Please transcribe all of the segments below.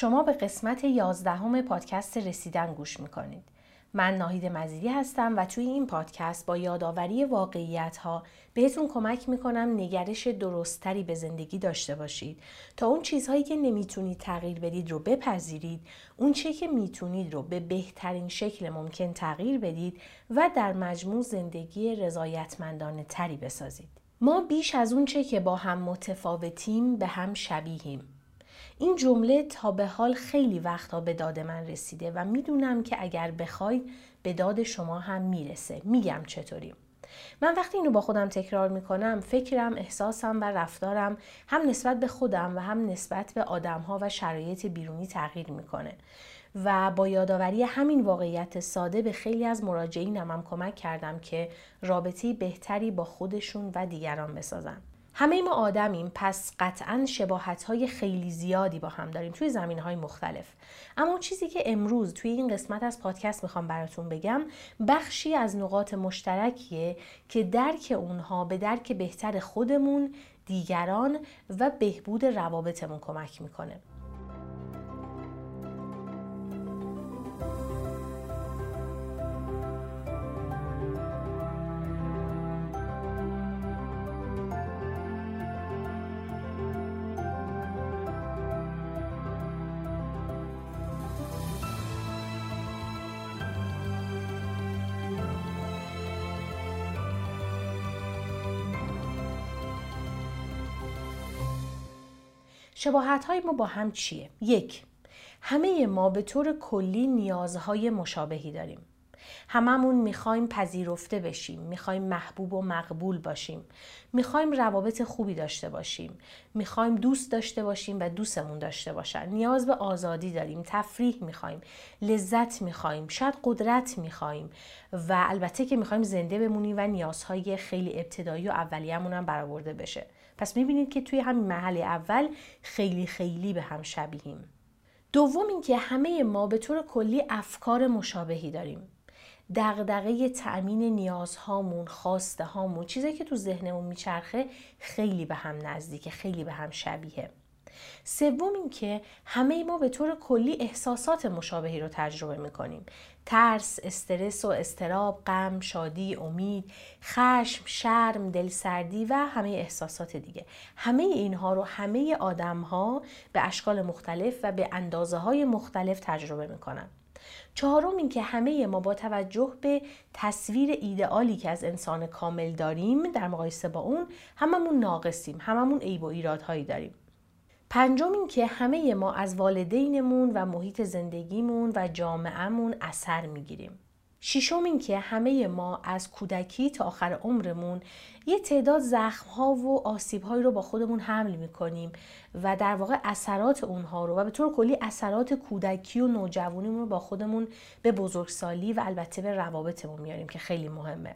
شما به قسمت یازدهم پادکست رسیدن گوش می‌کنید. من ناهید مزیدی هستم و توی این پادکست با یادآوری واقعیت ها بهتون کمک می‌کنم نگرش درستتری به زندگی داشته باشید. تا اون چیزهایی که نمی‌تونید تغییر بدید رو بپذیرید اون چه که می‌تونید رو به بهترین شکل ممکن تغییر بدید و در مجموع زندگی رضایتمندانه تری بسازید. ما بیش از اون چه که با هم متفاوتیم به هم شبیهیم. این جمله تا به حال خیلی وقتها به داد من رسیده و می‌دونم که اگر بخواید به داد شما هم می‌رسه. میگم چطوری. من وقتی اینو با خودم تکرار می‌کنم فکرم احساسم و رفتارم هم نسبت به خودم و هم نسبت به آدمها و شرایط بیرونی تغییر می‌کنه. و با یادآوری همین واقعیت ساده به خیلی از مراجعینم هم کمک کردم که رابطه بهتری با خودشون و دیگران بسازن. همه ما آدمیم پس قطعا شباهت های خیلی زیادی با هم داریم توی زمین های مختلف. اما چیزی که امروز توی این قسمت از پادکست می‌خوام براتون بگم بخشی از نقاط مشترکیه که درک اونها به درک بهتر خودمون دیگران و بهبود روابطمون کمک می‌کنه. شباهت های ما با هم چیه؟ یک همه ما به طور کلی نیازهای مشابهی داریم. هممون می‌خوایم پذیرفته بشیم، می‌خوایم محبوب و مقبول باشیم، می‌خوایم روابط خوبی داشته باشیم، می‌خوایم دوست داشته باشیم و دوستمون داشته باشن. نیاز به آزادی داریم، تفریح می‌خوایم، لذت می‌خوایم، شاید قدرت می‌خوایم و البته که می‌خوایم زنده بمونیم و نیازهای خیلی ابتدایی و اولیه‌مون هم برآورده بشه. پس می‌بینید که توی همین محل اول خیلی خیلی به هم شبیهیم. دوم اینکه همه ما به طور کلی افکار مشابهی داریم. دغدغه تأمین نیازهامون، خواسته هامون، چیزی که تو ذهنمون میچرخه خیلی به هم نزدیکه، خیلی به هم شبیه. سوم اینکه همه ما به طور کلی احساسات مشابهی رو تجربه می‌کنیم ترس، استرس و استراب، غم، شادی، امید، خشم، شرم، دلسردی و همه احساسات دیگه. همه اینها رو همه آدم ها به اشکال مختلف و به اندازه های مختلف تجربه می‌کنن. چهارم این که همه ما با توجه به تصویر ایدئالی که از انسان کامل داریم در مقایسه با اون هممون ناقصیم هممون عیب و ایرادهایی داریم. پنجم این که همه ما از والدینمون و محیط زندگیمون و جامعهمون اثر می‌گیریم. ششم این که همه ما از کودکی تا آخر عمرمون یه تعداد زخمها و آسیبهایی رو با خودمون حمل می‌کنیم و در واقع اثرات اونها رو و به طور کلی اثرات کودکی و نوجوانیمون رو با خودمون به بزرگسالی و البته به روابطمون میاریم که خیلی مهمه.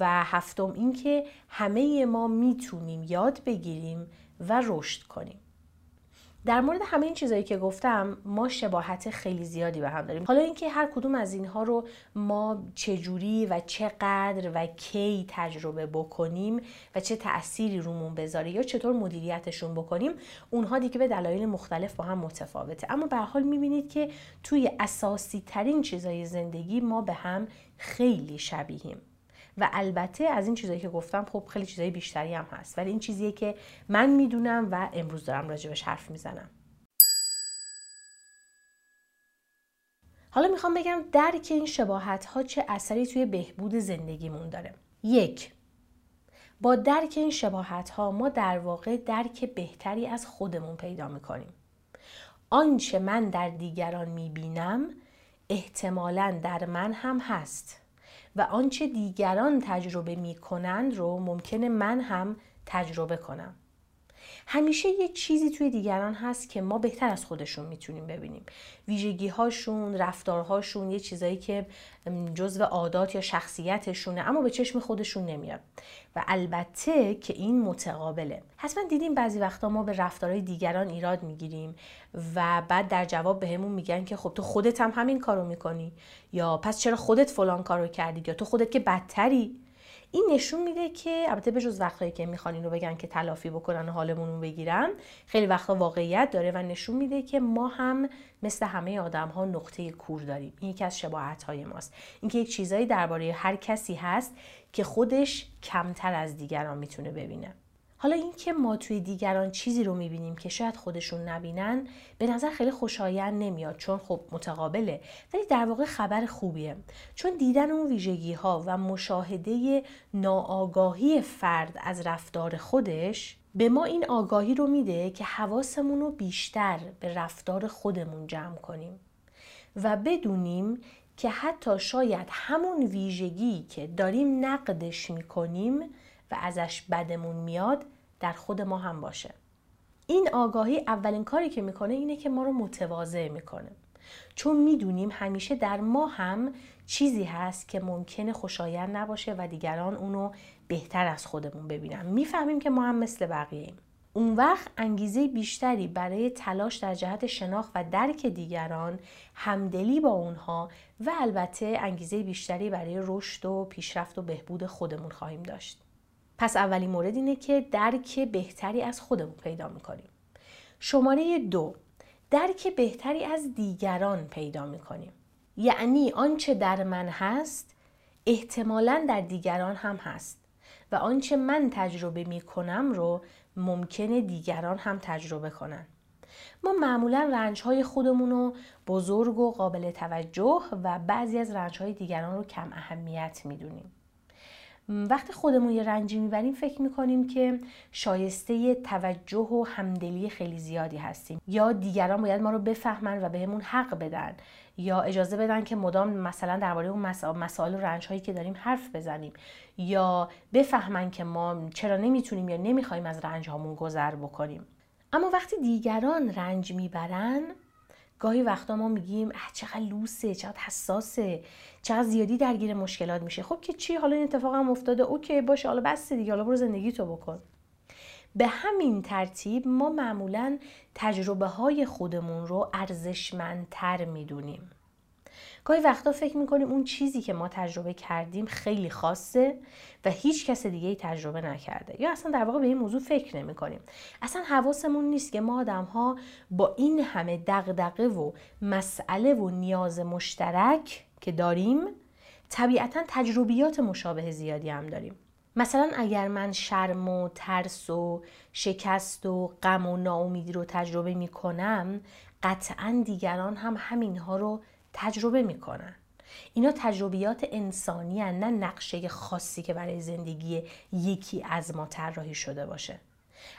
و هفتم این که همه ما می‌تونیم یاد بگیریم و رشد کنیم. در مورد همه این چیزایی که گفتم ما شباهت خیلی زیادی به هم داریم. حالا اینکه هر کدوم از اینها رو ما چجوری و چقدر و کی تجربه بکنیم و چه تأثیری رومون بذاره یا چطور مدیریتشون بکنیم اونها دیگه به دلایل مختلف با هم متفاوته. اما به حال می‌بینید که توی اساسی ترین چیزای زندگی ما به هم خیلی شبیهیم. و البته از این چیزایی که گفتم خب خیلی چیزای بیشتری هم هست. ولی این چیزیه که من می‌دونم و امروز دارم راجبش حرف می‌زنم. حالا می‌خوام بگم درک این شباهت ها چه اثری توی بهبود زندگیمون داره. یک با درک این شباهت ها ما در واقع درک بهتری از خودمون پیدا می‌کنیم. آنچه من در دیگران می‌بینم احتمالا در من هم هست. و آنچه دیگران تجربه می کنند رو ممکنه من هم تجربه کنم. همیشه یه چیزی توی دیگران هست که ما بهتر از خودشون می‌تونیم ببینیم. ویژگی هاشون رفتارهاشون یه چیزایی که جزو عادات یا شخصیتشونه اما به چشم خودشون نمیاد. و البته که این متقابله. حتما دیدیم بعضی وقتا ما به رفتارهای دیگران ایراد می‌گیریم و بعد در جواب بهمون میگن که خب تو خودت هم همین کارو می‌کنی. یا پس چرا خودت فلان کارو کردی یا تو خودت که بدتری؟ این نشون میده که البته به جز وقتایی که می‌خوان اینو بگن که تلافی بکنن و حالمون رو بگیرن خیلی وقتا واقعیت داره و نشون میده که ما هم مثل همه آدم ها نقطه کور داریم. این یکی از شباهت های ماست. اینکه یک چیزایی درباره هر کسی هست که خودش کمتر از دیگران می‌تونه ببینه. حالا اینکه ما توی دیگران چیزی رو می‌بینیم که شاید خودشون نبینن به نظر خیلی خوشایند نمیاد چون خب متقابله. ولی در واقع خبر خوبیه. چون دیدن اون ویژگی ها و مشاهده ناآگاهی فرد از رفتار خودش به ما این آگاهی رو میده که حواسمون رو بیشتر به رفتار خودمون جمع کنیم و بدونیم که حتی شاید همون ویژگی که داریم نقدش می‌کنیم و ازش بدمون میاد در خود ما هم باشه. این آگاهی اولین کاری که می‌کنه اینه که ما رو متواضع می‌کنه. چون می‌دونیم همیشه در ما هم چیزی هست که ممکنه خوشایند نباشه و دیگران اونو بهتر از خودمون ببینن. می‌فهمیم که ما هم مثل بقیه ایم. اون وقت انگیزه بیشتری برای تلاش در جهت شناخت و درک دیگران همدلی با اونها و البته انگیزه بیشتری برای رشد و پیشرفت و بهبود خودمون خواهیم داشت. پس اولین مورد اینه که درک بهتری از خودمون پیدا می‌کنیم. شماره دو درک بهتری از دیگران پیدا می‌کنیم. یعنی آنچه در من هست احتمالا در دیگران هم هست و آنچه من تجربه می‌کنم رو ممکنه دیگران هم تجربه کنن. ما معمولا رنج های خودمون رو بزرگ و قابل توجه و بعضی از رنج های دیگران رو کم اهمیت می‌دونیم. وقتی خودمون یه رنجی می‌بریم فکر می‌کنیم که شایسته توجه و همدلی خیلی زیادی هستیم. یا دیگران باید ما رو بفهمن و بهمون حق بدن. یا اجازه بدن که مدام مثلا درباره اون مسائل و رنج هایی که داریم حرف بزنیم. یا بفهمن که ما چرا نمی‌تونیم یا نمی‌خوایم از رنج هامون گذر بکنیم. اما وقتی دیگران رنج می‌برن گاهی وقتا ما میگیم اه چقدر لوسه چقدر حساسه چقدر زیادی درگیر مشکلات میشه. خب که چی؟ حالا این اتفاق هم افتاده. اوکی باشه حالا بس دیگه حالا برو زندگی تو بکن. به همین ترتیب ما معمولا تجربه های خودمون رو ارزشمندتر می‌دونیم. گاهی وقتا فکر می‌کنیم اون چیزی که ما تجربه کردیم خیلی خاصه و هیچ کس دیگه ای تجربه نکرده. یا اصلا در واقع به این موضوع فکر نمی کنیم اصلا حواسمون نیست که ما آدم ها با این همه دغدغه و مسئله و نیاز مشترک که داریم طبیعتا تجربیات مشابه زیادی هم داریم. مثلا اگر من شرم و ترس و شکست و غم و ناامیدی رو تجربه می کنم قطعا دیگران هم همینها رو تجربه می‌کنن. اینا تجربیات انسانی هن، نه نقشه خاصی که برای زندگی یکی از ما طراحی شده باشه.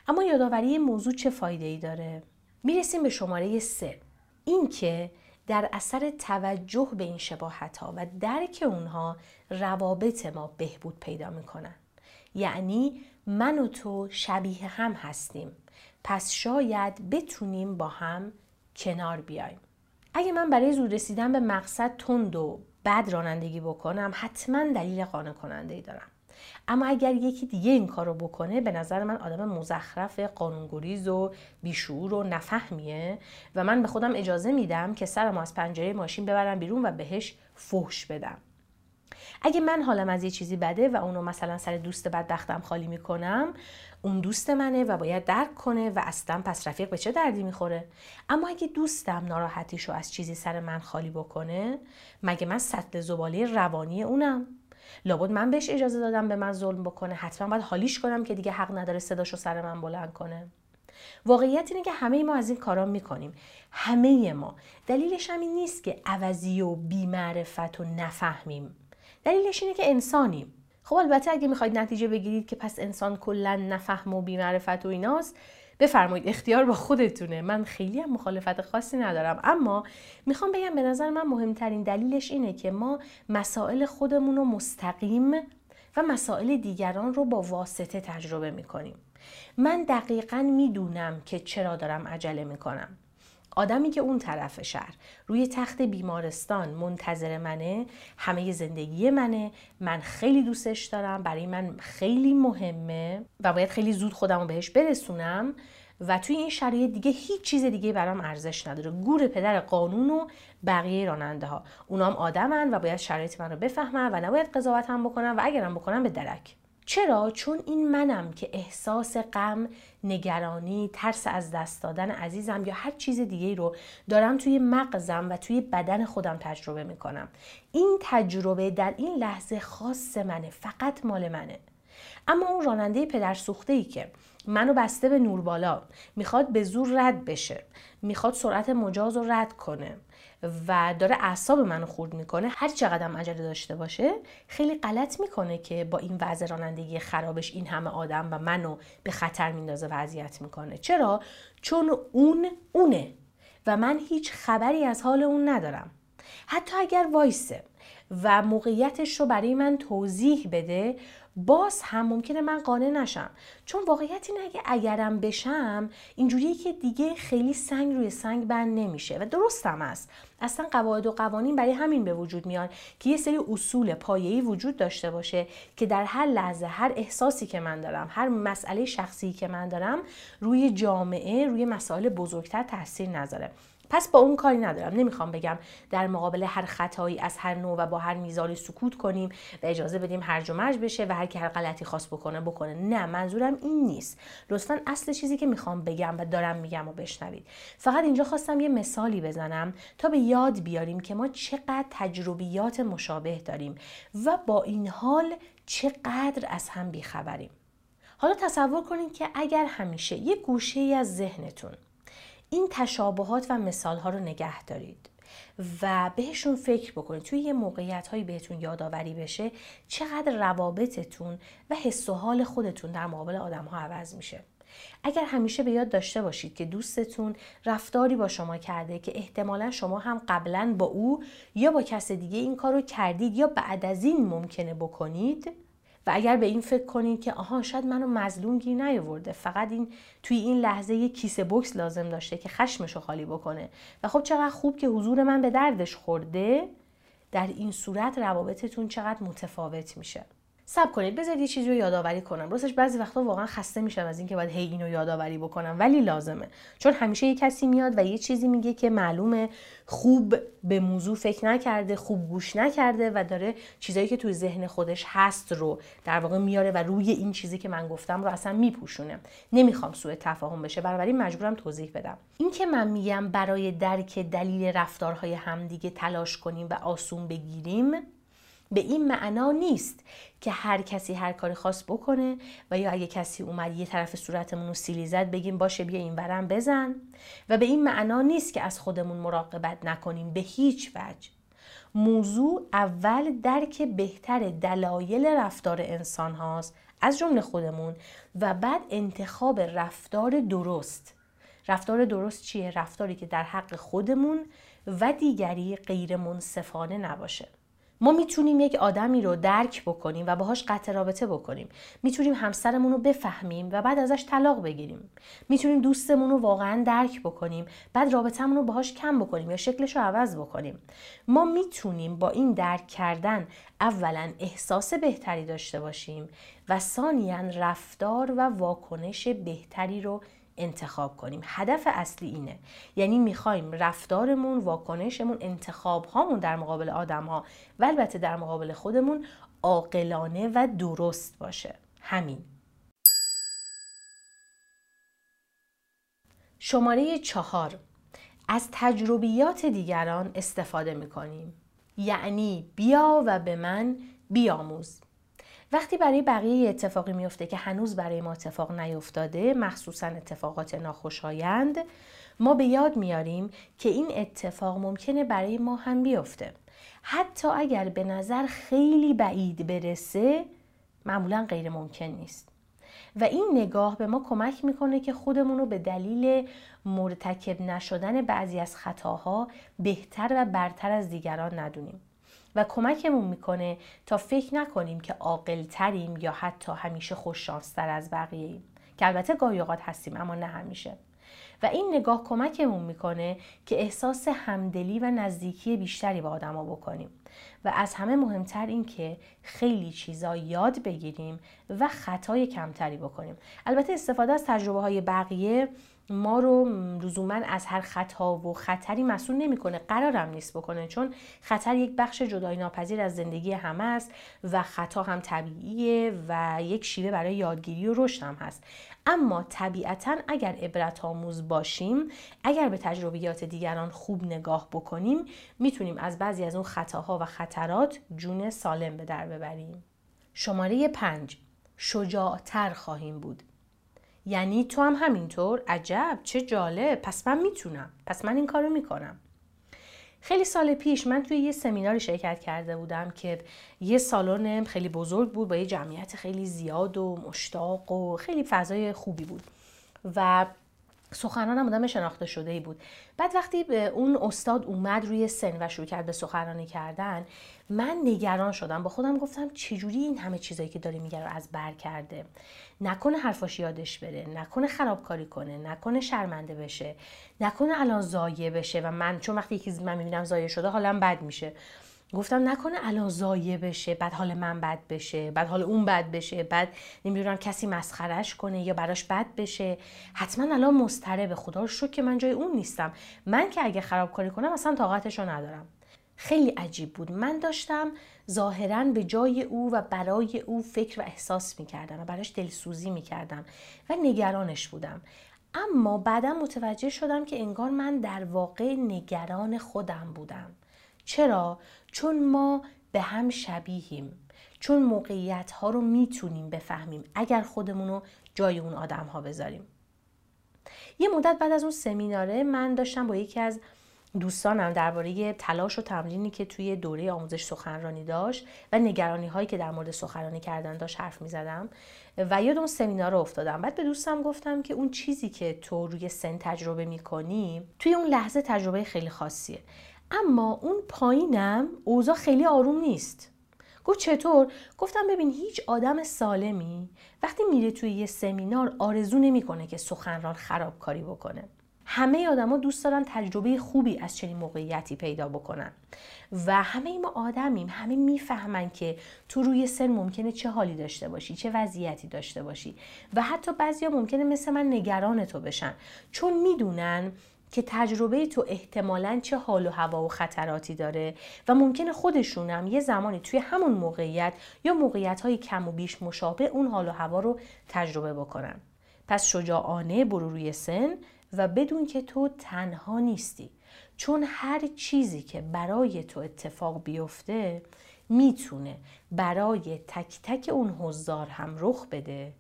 اما یادآوری موضوع چه فایده ای داره؟ می‌رسیم به شماره سه. اینکه در اثر توجه به این شباهت ها و درک اونها روابط ما بهبود پیدا می‌کنن. یعنی من و تو شبیه هم هستیم. پس شاید بتونیم با هم کنار بیایم. اگه من برای زود رسیدن به مقصد تند و بد رانندگی بکنم حتما دلیل قانع کننده ای دارم. اما اگر یکی دیگه این کار رو بکنه به نظر من آدم مزخرف قانونگریز و بیشعور و نفهمیه و من به خودم اجازه میدم که سرم از پنجره ماشین ببرم بیرون و بهش فحش بدم. اگه من حالم از یه چیزی بده و اونو مثلا سر دوست بدبختم خالی می‌کنم اون دوست منه و باید درک کنه و اصلا پس رفیق به چه دردی می‌خوره؟ اما اگه دوستم ناراحتیشو از چیزی سر من خالی بکنه مگه من سطل زباله روانی اونم؟ لابد من بهش اجازه دادم به من ظلم بکنه حتما باید حالیش کنم که دیگه حق نداره صداشو سر من بلند کنه. واقعیت اینه که همه ما از این کارا می‌کنیم. همه ما. دلیلش هم این نیست که عوضی و بیمعرفت و نفهمیم. دلیلش اینه که انسانیم. خب البته اگه می‌خواید نتیجه بگیرید که پس انسان کلا نفهم و بیمعرفت و ایناست بفرمایید اختیار با خودتونه. من خیلی هم مخالفت خاصی ندارم. اما می‌خوام بگم به نظر من مهمترین دلیلش اینه که ما مسائل خودمون رو مستقیم و مسائل دیگران رو با واسطه تجربه می‌کنیم. من دقیقا می‌دونم که چرا دارم عجله می‌کنم. آدمی که اون طرف شهر روی تخت بیمارستان منتظر منه همه زندگی منه من خیلی دوستش دارم برای من خیلی مهمه و باید خیلی زود خودم رو بهش برسونم و توی این شرایط دیگه هیچ چیز دیگه برام ارزش نداره. گور پدر قانون و بقیه راننده ها اونام آدمن و باید شرایط من رو بفهمن و نباید قضاوت هم بکنن و اگرم بکنن به درک. چرا؟ چون این منم که احساس غم، نگرانی، ترس از دست دادن عزیزم یا هر چیز دیگه رو دارم توی مغزم و توی بدن خودم تجربه می‌کنم. این تجربه در این لحظه خاص منه، فقط مال منه. اما اون راننده پدر ای که منو بسته به نور بالا می‌خواد به زور رد بشه می‌خواد سرعت مجاز رو رد کنه و داره اعصاب منو خورد می‌کنه. هر چقدر عجله داشته باشه خیلی غلط می‌کنه که با این وضع رانندگی خرابش این همه آدم و منو به خطر میندازه و اذیت می‌کنه. چرا؟ چون اون اونه و من هیچ خبری از حال اون ندارم. حتی اگر وایسه و موقعیتش رو برای من توضیح بده باز هم ممکنه من قانع نشم. چون واقعیت اینه اگه اگرم بشم اینجوریه که دیگه خیلی سنگ روی سنگ بند نمیشه و درستم است. اصلا قواعد و قوانین برای همین به وجود میان که یه سری اصول پایه‌ای وجود داشته باشه که در هر لحظه هر احساسی که من دارم هر مسئله شخصی که من دارم روی جامعه روی مسائل بزرگتر تاثیر نذاره. پس با اون کاری ندارم. نمی‌خوام بگم در مقابل هر خطایی از هر نوع و با هر میزانی سکوت کنیم و اجازه بدیم هرج و مرج بشه و هر کی هر غلطی خواست بکنه بکنه. نه منظورم این نیست. لطفا اصل چیزی که می‌خوام بگم و دارم میگم و بشنوید. فقط اینجا خواستم یه مثالی بزنم تا به یاد بیاریم که ما چقدر تجربیات مشابه داریم و با این حال چقدر از هم بیخبریم. حالا تصور کنید که اگر همیشه یه گوشه از ذهنتون این تشابهات و مثال ها رو نگه دارید و بهشون فکر بکنید. توی یه موقعیت هایی بهتون یادآوری بشه چقدر روابطتون و حس و حال خودتون در مقابل آدم ها عوض میشه. اگر همیشه به یاد داشته باشید که دوستتون رفتاری با شما کرده که احتمالا شما هم قبلا با او یا با کس دیگه این کار رو کردید یا بعد از این ممکنه بکنید و اگر به این فکر کنید که آها شاید منو مظلوم گیر نیاورده. فقط این توی این لحظه یه کیسه بکس لازم داشته که خشمشو خالی بکنه. و خب چقدر خوب که حضور من به دردش خورده در این صورت روابطتون چقدر متفاوت میشه. سب کنید بذارید یه چیزی رو یادآوری کنم. راستش بعضی وقتا واقعا خسته میشم از اینکه باید هی اینو یادآوری بکنم ولی لازمه. چون همیشه یه کسی میاد و یه چیزی میگه که معلومه خوب به موضوع فکر نکرده خوب گوش نکرده و داره چیزایی که توی ذهن خودش هست رو در واقع میاره و روی این چیزی که من گفتم رو اصلا میپوشونه. نمی‌خوام سوء تفاهم بشه بنابراین مجبورم توضیح بدم. این که من میگم برای درک دلیل رفتارهای همدیگه تلاش کنیم و آسون بگیریم به این معنا نیست که هر کسی هر کاری خواست بکنه و یا اگه کسی اومد یه طرف صورتمون رو سیلی زد بگیم باشه بیا این ورم بزن و به این معنا نیست که از خودمون مراقبت نکنیم به هیچ وجه. موضوع اول درک بهتر دلایل رفتار انسان هاست از جمله خودمون و بعد انتخاب رفتار درست. رفتار درست چیه؟ رفتاری که در حق خودمون و دیگری غیر منصفانه نباشه. ما می‌تونیم یک آدمی رو درک بکنیم و باهاش قطع رابطه بکنیم. می‌تونیم همسرمون رو بفهمیم و بعد ازش طلاق بگیریم. می‌تونیم دوستمون رو واقعا درک بکنیم بعد رابطهمون رو باهاش کم بکنیم یا شکلش رو عوض بکنیم. ما می‌تونیم با این درک کردن اولا احساس بهتری داشته باشیم و ثانیا رفتار و واکنش بهتری رو انتخاب کنیم. هدف اصلی اینه. یعنی می‌خوایم رفتارمون واکنشمون انتخاب هامون در مقابل آدم ها و البته در مقابل خودمون عاقلانه و درست باشه. همین. شماره چهار. از تجربیات دیگران استفاده می‌کنیم. یعنی بیا و به من بیاموز. وقتی برای بقیه اتفاقی میفته که هنوز برای ما اتفاق نیفتاده مخصوصا اتفاقات ناخوشایند ما به یاد میاریم که این اتفاق ممکنه برای ما هم بیفته. حتی اگر به نظر خیلی بعید برسه معمولا غیر ممکن نیست. و این نگاه به ما کمک می‌کنه که خودمون رو به دلیل مرتکب نشدن بعضی از خطاها بهتر و برتر از دیگران ندونیم. و کمکمون می‌کنه تا فکر نکنیم که عاقل تریم یا حتی همیشه خوششانستر از بقیه ایم که البته گاهی اوقات هستیم اما نه همیشه. و این نگاه کمکمون می‌کنه که احساس همدلی و نزدیکی بیشتری با آدما بکنیم. و از همه مهمتر این که خیلی چیزا یاد بگیریم و خطای کمتری بکنیم. البته استفاده از تجربه های بقیه ما رو لزوما از هر خطا و خطری مسئول نمی‌کنه قرارم نیست بکنه چون خطر یک بخش جدای ناپذیر از زندگی همه است و خطا هم طبیعیه و یک شیوه برای یادگیری و رشد هم هست. اما طبیعتا اگر عبرت آموز باشیم اگر به تجربیات دیگران خوب نگاه بکنیم می‌تونیم از بعضی از اون خطاها و خطرات جون سالم به در ببریم. شماره پنج. شجاعتر خواهیم بود. یعنی تو هم همینطور. عجب چه جالب. پس من می‌تونم. پس من این کارو می‌کنم. خیلی سال پیش من توی یه سمیناری شرکت کرده بودم که یه سالن خیلی بزرگ بود با یه جمعیت خیلی زیاد و مشتاق و خیلی فضای خوبی بود. و سخنرانم آدم شناخته شده ای بود. بعد وقتی به اون استاد اومد روی سن و شروع کرد به سخنرانی کردن من نگران شدم. با خودم گفتم چجوری این همه چیزایی که داره میگه رو از بر کرده؟ نکنه حرفاش یادش بره نکنه خرابکاری کنه نکنه شرمنده بشه نکنه الان زایه بشه. و من چون وقتی یکی من می‌بینم زایه شده حالم بد میشه. گفتم نکنه الان زایه بشه بعد حال من بد بشه بعد حال اون بد بشه بعد نمی‌دونم کسی مسخرش کنه یا براش بد بشه. حتما الان مضطربه. خدا رو شکر که من جای اون نیستم. من که اگه خرابکاری کنم اصلا طاقتش رو ندارم. خیلی عجیب بود. من داشتم ظاهرا به جای او و برای او فکر و احساس می‌کردم و براش دلسوزی می‌کردم و نگرانش بودم. اما بعدا متوجه شدم که انگار من در واقع نگران خودم بودم. چرا؟ چون ما به هم شبیهیم چون موقعیت ها رو می‌تونیم بفهمیم اگر خودمون رو جای اون آدم ها بذاریم. یه مدت بعد از اون سمیناره من داشتم با یکی از دوستانم درباره تلاش و تمرینی که توی دوره آموزش سخنرانی داشت و نگرانی هایی که در مورد سخنرانی کردن داشت حرف می زدم و یاد اون سمینار رو افتادم. بعد به دوستم گفتم که اون چیزی که تو روی سن تجربه می کنی توی اون لحظه تجربه خیلی خاصیه. اما اون پایینم اوضاع خیلی آروم نیست. گفت چطور؟ گفتم ببین هیچ آدم سالمی وقتی میره توی یه سمینار آرزو نمی‌کنه که سخنران خرابکاری بکنه. همه آدما دوست دارن تجربه خوبی از چنین موقعیتی پیدا بکنن. و همه ما آدمیم همه می‌فهمن که تو روی سن ممکنه چه حالی داشته باشی چه وضعیتی داشته باشی. و حتی بعضیا ممکنه مثل من نگران تو بشن. چون می‌دونن که تجربه تو احتمالا چه حال و هوا و خطراتی داره و ممکنه خودشونم یه زمانی توی همون موقعیت یا موقعیت های کم و بیش مشابه اون حال و هوا رو تجربه بکنن. پس شجاعانه برو روی سن و بدون که تو تنها نیستی. چون هر چیزی که برای تو اتفاق بیفته می‌تونه برای تک تک اون حضار هم رخ بده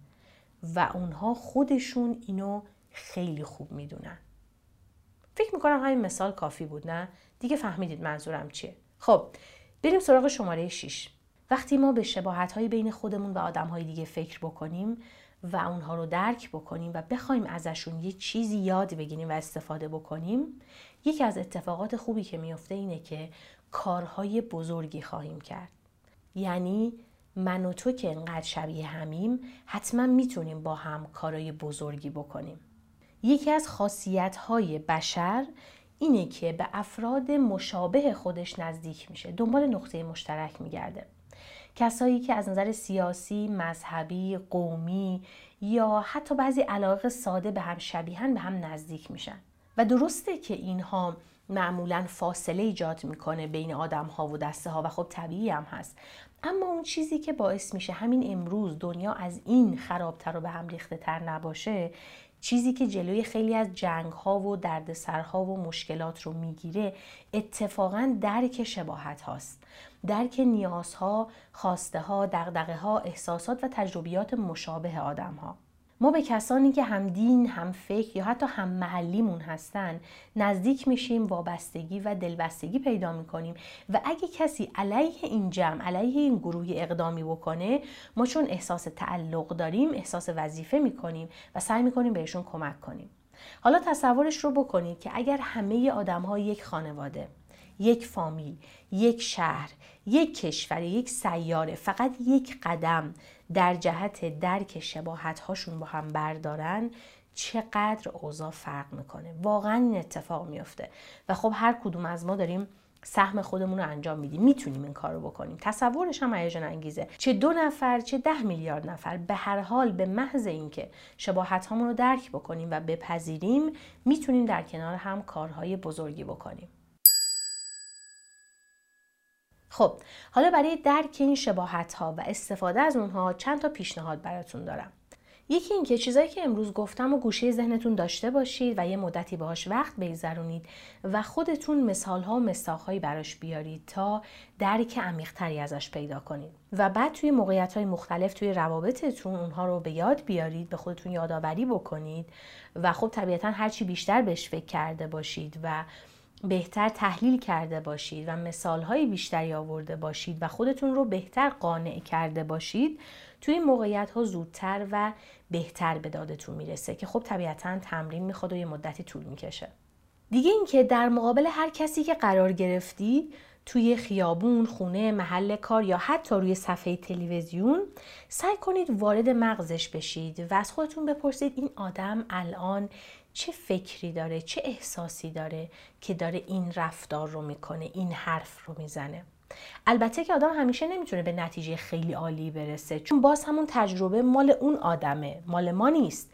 و اونها خودشون اینو خیلی خوب می‌دونن. فکر می‌کنم همین مثال کافی بود نه؟ دیگه فهمیدید منظورم چیه. خب بریم سراغ شماره 6 وقتی ما به شباهت های بین خودمون و آدم دیگه فکر بکنیم و اونها رو درک بکنیم و بخوایم ازشون یه چیزی یاد بگیریم و استفاده بکنیم یکی از اتفاقات خوبی که میفته اینه که کارهای بزرگی خواهیم کرد. یعنی من و تو که انقدر شبیه همیم حتما می‌تونیم با هم کارهای بزرگی بکنیم. یکی از خاصیت های بشر اینه که به افراد مشابه خودش نزدیک میشه دنبال نقطه مشترک میگرده. کسایی که از نظر سیاسی، مذهبی، قومی یا حتی بعضی علاقه ساده به هم شبیهن به هم نزدیک میشن. و درسته که اینها معمولا فاصله ایجاد می‌کنه بین آدم ها و دسته ها و خب طبیعی هم هست. اما اون چیزی که باعث میشه همین امروز دنیا از این خرابتر و به هم ریخته تر نباشه چیزی که جلوی خیلی از جنگ ها و دردسرها و مشکلات رو می‌گیره اتفاقا درک شباهت هاست درک نیازها، خواسته ها، دقدقه ها، احساسات و تجربیات مشابه آدم ها. ما به کسانی که هم دین، هم فکر یا حتی هم محلیمون هستن نزدیک میشیم وابستگی و دلبستگی پیدا می‌کنیم. و اگه کسی علیه این جمع علیه این گروه اقدامی بکنه ما چون احساس تعلق داریم احساس وظیفه می‌کنیم و سعی می‌کنیم بهشون کمک کنیم. حالا تصورش رو بکنید که اگر همه آدم ها یک خانواده یک فامیل یک شهر یک کشور یک سیاره فقط یک قدم در جهت درک شباهت هاشون با هم بردارن چقدر اوضاع فرق می‌کنه. واقعا این اتفاق میفته و خب هر کدوم از ما داریم سهم خودمون رو انجام میدیم. می‌تونیم این کار رو بکنیم. تصورش هم هیجان انگیزه. چه دو نفر چه ده میلیارد نفر به هر حال به محض اینکه شباهت رو درک بکنیم و بپذیریم می‌تونیم در کنار هم کارهای بزرگی بکنیم. خب حالا برای درک این شباهت ها و استفاده از اونها چند تا پیشنهاد براتون دارم. یکی اینکه چیزایی که امروز گفتم و گوشه ذهنتون داشته باشید و یه مدتی باهاش وقت بگذرونید و خودتون مثال ها و مساقهایی براش بیارید تا درک عمیقتری ازش پیدا کنید. و بعد توی موقعیت های مختلف توی روابطتون اونها رو به یاد بیارید به خودتون یادآوری بکنید و خب طبیعتا هرچی بیشتر بهش فکر کرده باشید و بهتر تحلیل کرده باشید و مثالهای بیشتری آورده باشید و خودتون رو بهتر قانع کرده باشید توی موقعیت ها زودتر و بهتر به دادتون می‌رسه که خب طبیعتا تمرین می‌خواد و یه مدتی طول می‌کشه. دیگه اینکه در مقابل هر کسی که قرار گرفتی توی خیابون، خونه، محل کار یا حتی روی صفحه تلویزیون سعی کنید وارد مغزش بشید و از خودتون بپرسید این آدم الان چه فکری داره چه احساسی داره که داره این رفتار رو می‌کنه این حرف رو می‌زنه؟ البته که آدم همیشه نمی‌تونه به نتیجه خیلی عالی برسه چون باز همون تجربه مال اون آدمه مال ما نیست.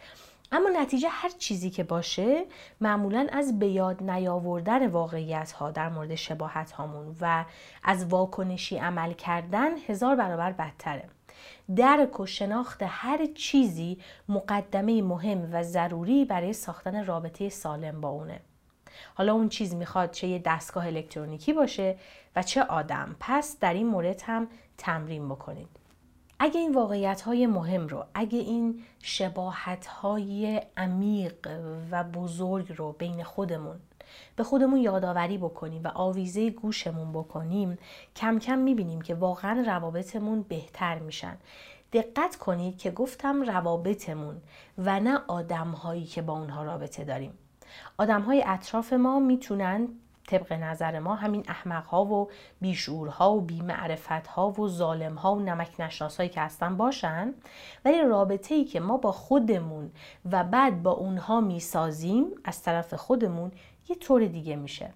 اما نتیجه هر چیزی که باشه معمولا از به یاد نیاوردن واقعیت ها در مورد شباهت هامون و از واکنشی عمل کردن هزار برابر بدتره. درک و شناخت هر چیزی مقدمه مهم و ضروری برای ساختن رابطه سالم با اونه. حالا اون چیز می‌خواد چه یه دستگاه الکترونیکی باشه و چه آدم. پس در این مورد هم تمرین بکنید. اگه این واقعیت های مهم رو اگه این شباهت های عمیق و بزرگ رو بین خودمون به خودمون یادآوری بکنیم و آویزه گوشمون بکنیم کم کم می‌بینیم که واقعا روابطمون بهتر میشن. دقت کنید که گفتم روابطمون و نه آدم هایی که با اونها رابطه داریم. آدم های اطراف ما می‌تونن طبق نظر ما همین احمق ها و بیشورها و بیمعرفت ها و ظالم ها و نمک نشناس هایی که هستن باشن ولی رابطه ای که ما با خودمون و بعد با اونها می‌سازیم از طرف خودمون یه طور دیگه میشه.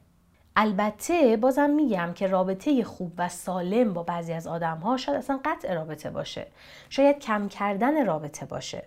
البته بازم میگم که رابطه خوب و سالم با بعضی از آدم ها شاید اصلا قطع رابطه باشه. شاید کم کردن رابطه باشه.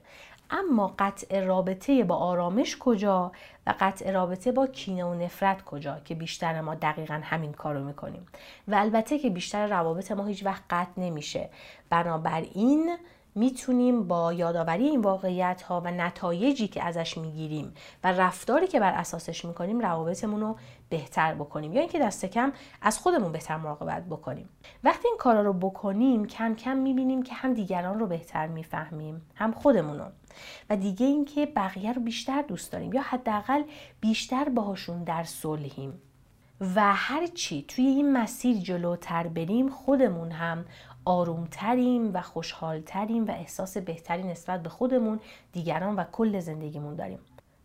اما قطع رابطه با آرامش کجا و قطع رابطه با کینه و نفرت کجا که بیشتر ما دقیقا همین کارو می‌کنیم؟ و البته که بیشتر روابط ما هیچ وقت قطع نمیشه. بنابراین می‌تونیم با یادآوری این واقعیت ها و نتایجی که ازش می‌گیریم و رفتاری که بر اساسش می‌کنیم روابطمون رو بهتر بکنیم یا اینکه دست کم از خودمون بهتر مراقبت بکنیم. وقتی این کارا رو بکنیم کم کم می‌بینیم که هم دیگران رو بهتر می‌فهمیم هم خودمون رو. و دیگه اینکه بقیه رو بیشتر دوست داریم یا حداقل بیشتر باهاشون در صلحیم. و هر چی توی این مسیر جلوتر بریم خودمون هم آرومتریم و خوشحالتریم و احساس بهتری نسبت به خودمون دیگران و کل زندگیمون داریم.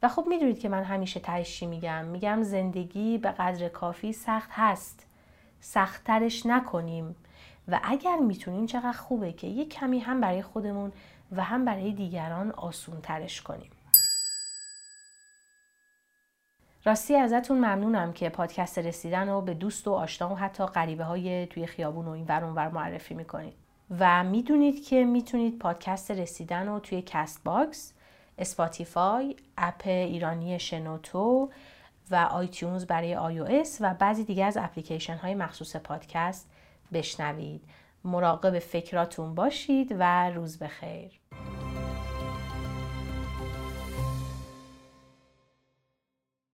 و خب می‌دونید که من همیشه تهش میگم؟ میگم زندگی به قدر کافی سخت هست. سختترش نکنیم. و اگر می‌تونیم چقدر خوبه که یه کمی هم برای خودمون و هم برای دیگران آسون ترش کنیم. راستی ازتون ممنونم که پادکست رسیدن رو به دوست و آشنا و حتی غریبه های توی خیابون و این ور معرفی می‌کنید. و می‌دونید که می‌تونید پادکست رسیدن رو توی Castbox Spotify app ایرانی شنوتو و iTunes برای آی و بعضی دیگه از اپلیکیشن های مخصوص پادکست بشنوید. مراقب فکراتون باشید و روز بخیر.